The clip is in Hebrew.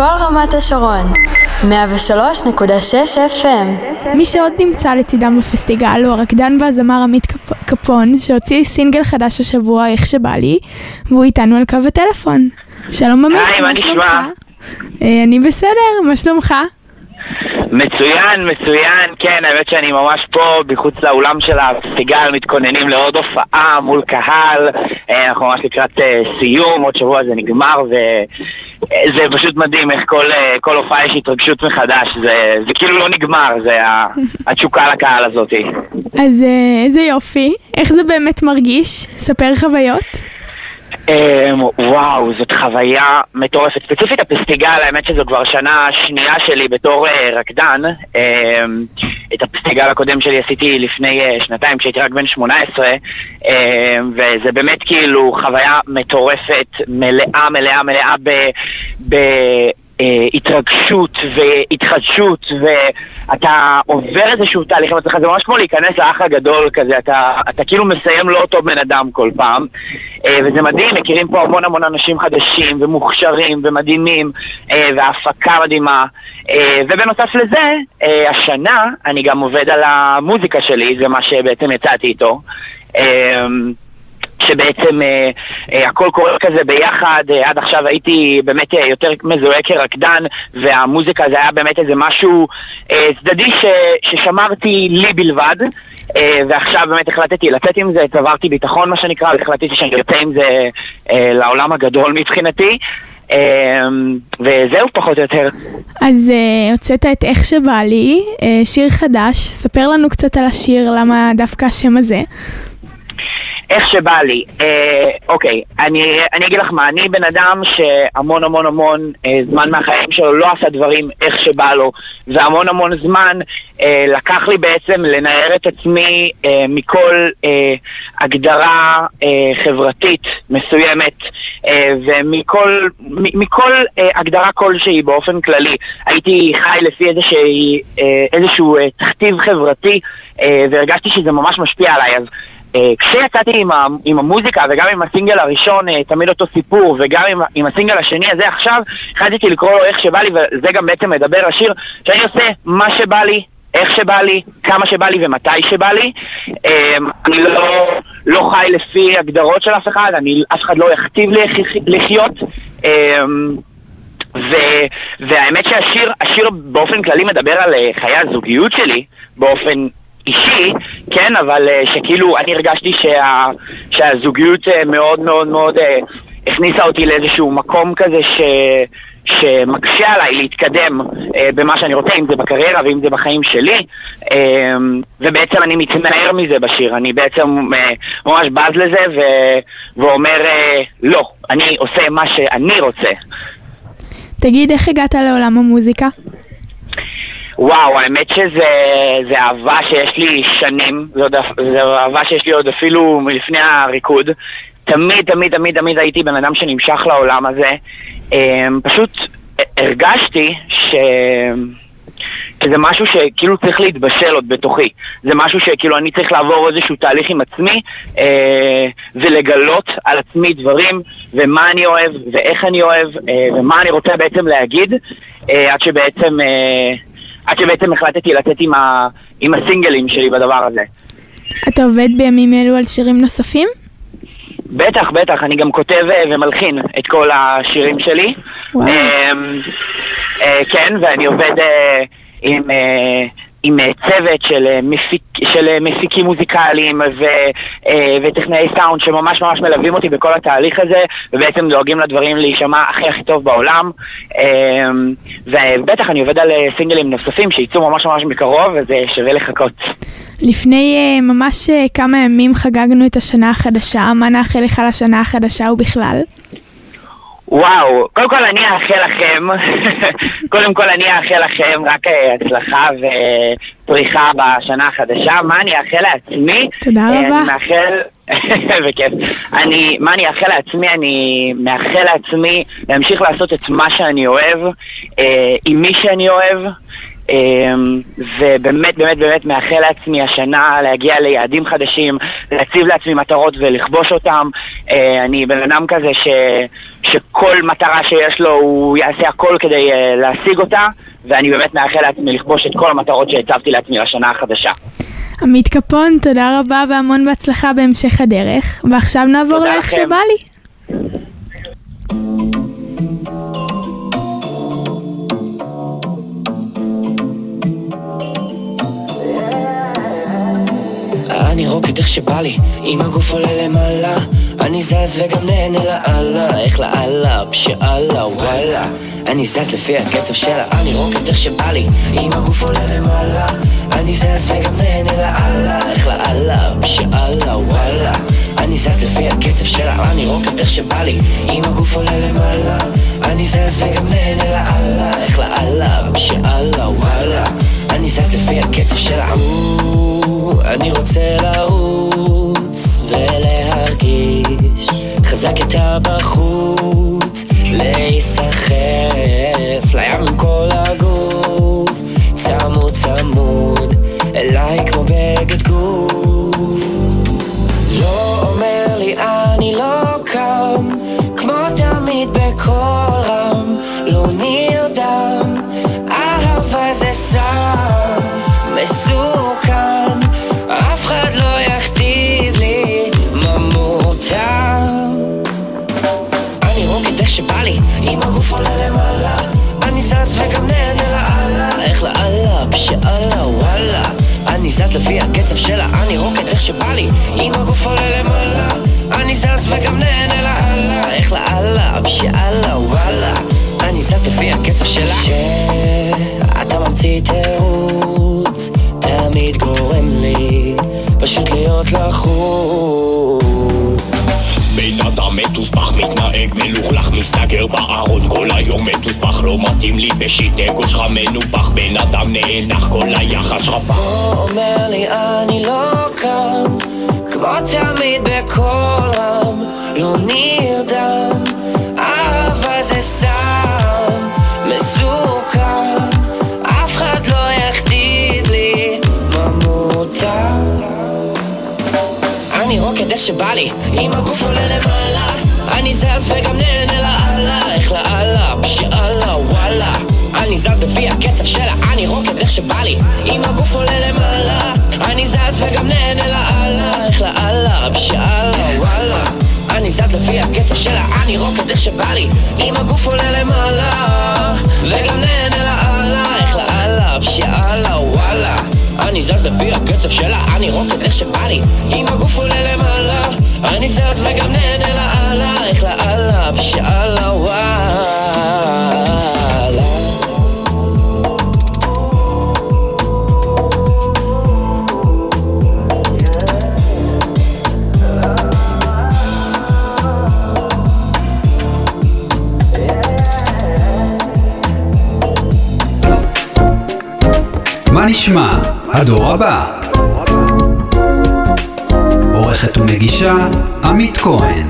כל רמת השרון, 103.6 FM. מי שעוד נמצא לצידם בפסטיגל הוא הרקדן והזמר עמית קפ... קפון, שהוציא סינגל חדש השבוע, איך שבא לי, והוא איתנו על קו הטלפון. שלום עמית, היי, מה נשמע? אה, אני בסדר, מה שלומך? מצוין, מצוין, כן, האמת שאני ממש פה מחוץ לאולם של הפסטיגל, מתכוננים לעוד הופעה מול קהל, אה, אנחנו ממש לקראת אה, סיום, עוד שבוע זה נגמר, וזה פשוט מדהים איך כל, אה, כל הופעה יש התרגשות מחדש, זה, זה כאילו לא נגמר, זה התשוקה לקהל הזאתי. אז אה, איזה יופי, איך זה באמת מרגיש? ספר חוויות. אמ, וואו, זאת חוויה מטורפת. ספציפית הפסטיגל, האמת שזו כבר שנה שנייה שלי בתור אה, רקדן. אמ, את הפסטיגל הקודם שלי עשיתי לפני אה, שנתיים, כשהייתי רק בן 18, אמ, וזה באמת כאילו חוויה מטורפת, מלאה, מלאה, מלאה ב... ב התרגשות והתחדשות ואתה עובר איזשהו תהליך עם עצמך, זה ממש כמו להיכנס לאח הגדול כזה, אתה, אתה כאילו מסיים לא אותו בן אדם כל פעם אה, וזה מדהים, מכירים פה המון המון אנשים חדשים ומוכשרים ומדהימים אה, והפקה מדהימה אה, ובנוסף לזה, אה, השנה אני גם עובד על המוזיקה שלי, זה מה שבעצם יצאתי איתו אה, שבעצם אה, אה, הכל קורה כזה ביחד, אה, עד עכשיו הייתי באמת אה, יותר מזוהה כרקדן והמוזיקה זה היה באמת איזה משהו אה, צדדי ש, ששמרתי לי בלבד אה, ועכשיו באמת החלטתי לצאת עם זה, צברתי ביטחון מה שנקרא, והחלטתי שאני יוצא עם זה אה, לעולם הגדול מבחינתי אה, וזהו פחות או יותר. אז אה, הוצאת את איך שבא לי, אה, שיר חדש, ספר לנו קצת על השיר, למה דווקא השם הזה. איך שבא לי. אה, אוקיי, אני, אני אגיד לך מה, אני בן אדם שהמון המון המון אה, זמן מהחיים שלו לא עשה דברים איך שבא לו, והמון המון זמן אה, לקח לי בעצם לנער את עצמי אה, מכל אה, הגדרה אה, חברתית מסוימת, אה, ומכל מ- מכל אה, הגדרה כלשהי באופן כללי. הייתי חי לפי איזושהי, אה, איזשהו אה, תכתיב חברתי, אה, והרגשתי שזה ממש משפיע עליי, אז... אה, כשיצאתי עם, עם המוזיקה וגם עם הסינגל הראשון, אה, תמיד אותו סיפור, וגם עם, עם הסינגל השני הזה עכשיו, החלטתי לקרוא לו איך שבא לי, וזה גם בעצם מדבר השיר, שאני עושה מה שבא לי, איך שבא לי, כמה שבא לי ומתי שבא לי. אה, אני לא, לא חי לפי הגדרות של אף אחד, אני, אף אחד לא יכתיב לחיות. אה, ו, והאמת שהשיר, השיר באופן כללי מדבר על אה, חיי הזוגיות שלי, באופן אישי, כן, אבל אה, שכאילו אני הרגשתי שה, שהזוגיות אה, מאוד מאוד מאוד אה, הכניסה אותי לאיזשהו מקום כזה ש... שמקשה עליי להתקדם במה שאני רוצה, אם זה בקריירה ואם זה בחיים שלי, ובעצם אני מתנער מזה בשיר, אני בעצם ממש בז לזה ו... ואומר לא, אני עושה מה שאני רוצה. תגיד, איך הגעת לעולם המוזיקה? וואו, האמת שזה זה אהבה שיש לי שנים, זו אהבה שיש לי עוד אפילו מלפני הריקוד. תמיד, תמיד, תמיד, תמיד הייתי בן אדם שנמשך לעולם הזה. אמ, פשוט הרגשתי ש... שזה משהו שכאילו צריך להתבשל עוד בתוכי. זה משהו שכאילו אני צריך לעבור איזשהו תהליך עם עצמי אה, ולגלות על עצמי דברים ומה אני אוהב ואיך אני אוהב אה, ומה אני רוצה בעצם להגיד אה, עד שבעצם... אה, עד שבעצם החלטתי לצאת עם, ה, עם הסינגלים שלי בדבר הזה. אתה עובד בימים אלו על שירים נוספים? בטח, בטח, אני גם כותב אה, ומלחין את כל השירים שלי. וואו. אה, אה, כן, ואני עובד אה, עם... אה, עם אה, צוות של, אה, מפיק, של אה, מפיקים מוזיקליים ו, וטכנאי סאונד שממש ממש מלווים אותי בכל התהליך הזה ובעצם דואגים לדברים להישמע הכי הכי טוב בעולם ובטח אני עובד על סינגלים נוספים שיצאו ממש ממש בקרוב וזה שווה לחכות. לפני ממש כמה ימים חגגנו את השנה החדשה, מה נאחל לך לשנה החדשה ובכלל? וואו, קודם כל אני אאחל לכם, קודם כל אני אאחל לכם רק אה, הצלחה ופריחה בשנה החדשה. מה אני אאחל לעצמי? תודה אה, רבה. אני מאחל, בכיף. אני, מה אני אאחל לעצמי? אני מאחל לעצמי להמשיך לעשות את מה שאני אוהב, אה, עם מי שאני אוהב. אמ, ובאמת באמת באמת מאחל לעצמי השנה להגיע ליעדים חדשים, להציב לעצמי מטרות ולכבוש אותם. אה, אני בן אדם כזה ש, שכל מטרה שיש לו הוא יעשה הכל כדי אה, להשיג אותה, ואני באמת מאחל לעצמי לכבוש את כל המטרות שהצבתי לעצמי לשנה החדשה. עמית קפון, תודה רבה והמון בהצלחה בהמשך הדרך. ועכשיו נעבור לאיך שבא לי. רוקד איך שבא לי, עם הגוף עולה למעלה אני זז וגם נהנה לאללה, איך לאללה, בשאללה, וואלה אני זז לפי הקצב שלה, אני רוקד איך שבא לי, עם הגוף עולה למעלה אני זז וגם נהנה לאללה, איך לאללה, בשאללה, וואלה אני זז לפי הקצב שלה, אני רוקד איך שבא לי, עם הגוף עולה למעלה אני זז וגם נהנה לאללה, איך לאללה, בשאללה, וואלה אני זז לפי הקצב שלה אני רוצה לרוץ ולהרגיש חזק יותר בחוץ שלה אני רוקד איך שבא לי. עם הגוף עולה למעלה אני זז וגם נהנה לאללה. איך לאללה בשאללה וואלה אני זז לפי הקצב שלה. שאתה ממציא תירוץ תמיד גורם לי פשוט להיות לחוץ בן אדם מתוסבך, מתנהג מלוכלך, מסתגר בארון. כל היום מתוסבך, לא מתאים לי בשיט, אגו שלך מנופח, בן אדם נאנח, כל היחס שלך פה אומר לי אני לא קם כמו תמיד בקול שבא לי. עם הגוף עולה למעלה אני זז וגם נהנה לאללה. איך לאללה? בשאללה וואלה. אני זז לפי הקצב שלה אני רוקד איך שבא לי. עם הגוף עולה למעלה אני זז וגם נהנה לאללה. איך לאללה? בשאללה וואלה. אני זז לפי הקצב שלה אני רוקד איך שבא לי. עם הגוף עולה למעלה וגם נהנה לאללה. איך לאללה? בשאללה וואלה. אני זז לפי הקצב שלה, אני רוקד איך שבא לי. עם הגוף עולה אני זז וגם נהנה לאללה, איך לאללה, בשאללה וואלה מה נשמע? הדור הבא. עורכת ומגישה עמית כהן